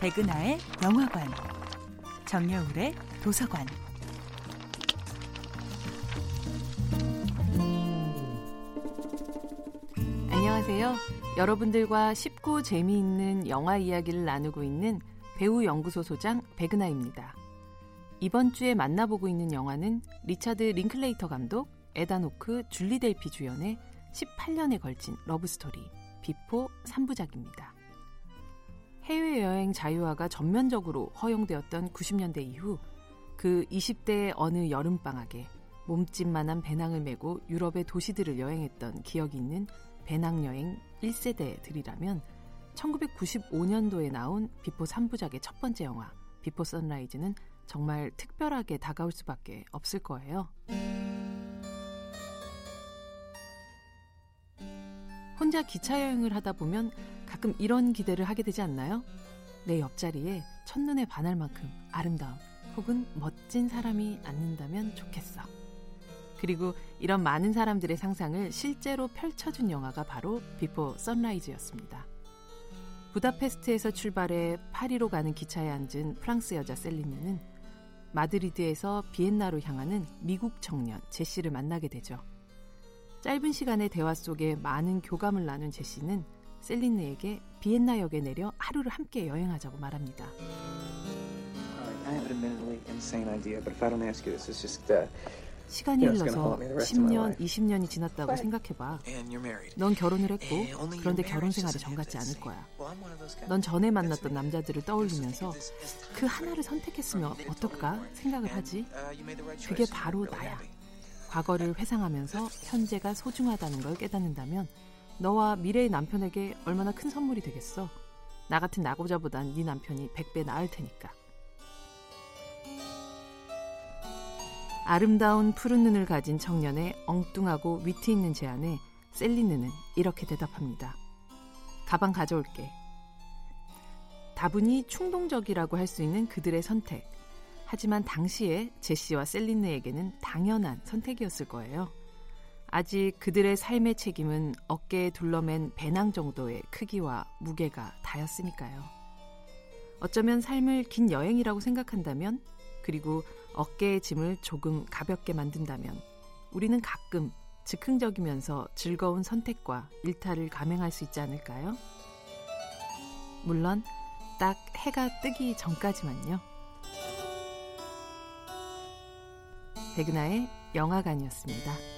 백은하의 영화관, 정여울의 도서관. 안녕하세요. 여러분들과 쉽고 재미있는 영화 이야기를 나누고 있는 배우 연구소 소장 백은하입니다. 이번 주에 만나보고 있는 영화는 리차드 링클레이터 감독, 에단 호크, 줄리 델피 주연의 18년에 걸친 러브스토리 Before 3부작입니다. 해외여행 자유화가 전면적으로 허용되었던 90년대 이후 그 20대의 어느 여름방학에 몸집만한 배낭을 메고 유럽의 도시들을 여행했던 기억이 있는 배낭여행 1세대들이라면 1995년도에 나온 Before 3부작의 첫 번째 영화 Before Sunrise는 정말 특별하게 다가올 수밖에 없을 거예요. 혼자 기차 여행을 하다 보면 가끔 이런 기대를 하게 되지 않나요? 내 옆자리에 첫눈에 반할 만큼 아름다운 혹은 멋진 사람이 앉는다면 좋겠어. 그리고 이런 많은 사람들의 상상을 실제로 펼쳐준 영화가 바로 Before Sunrise였습니다. 부다페스트에서 출발해 파리로 가는 기차에 앉은 프랑스 여자 셀리느는 마드리드에서 비엔나로 향하는 미국 청년 제시를 만나게 되죠. 짧은 시간의 대화 속에 많은 교감을 나눈 제시는 셀린느에게 비엔나 역에 내려 하루를 함께 여행하자고 말합니다. 시간이 흘러서 10년, 20년이 지났다고 생각해봐. 넌 결혼을 했고, 그런데 결혼 생활이 정같지 않을 거야. 넌 전에 만났던 남자들을 떠올리면서 그 하나를 선택했으면 어떨까 생각을 하지. 그게 바로 나야. 과거를 회상하면서 현재가 소중하다는 걸 깨닫는다면 너와 미래의 남편에게 얼마나 큰 선물이 되겠어. 나 같은 나고자보단 네 남편이 100배 나을 테니까. 아름다운 푸른 눈을 가진 청년의 엉뚱하고 위트 있는 제안에 셀리느는 이렇게 대답합니다. 가방 가져올게. 다분히 충동적이라고 할 수 있는 그들의 선택. 하지만 당시에 제시와 셀린느에게는 당연한 선택이었을 거예요. 아직 그들의 삶의 책임은 어깨에 둘러맨 배낭 정도의 크기와 무게가 다였으니까요. 어쩌면 삶을 긴 여행이라고 생각한다면, 그리고 어깨의 짐을 조금 가볍게 만든다면, 우리는 가끔 즉흥적이면서 즐거운 선택과 일탈을 감행할 수 있지 않을까요? 물론, 딱 해가 뜨기 전까지만요. 백은하의 영화관이었습니다.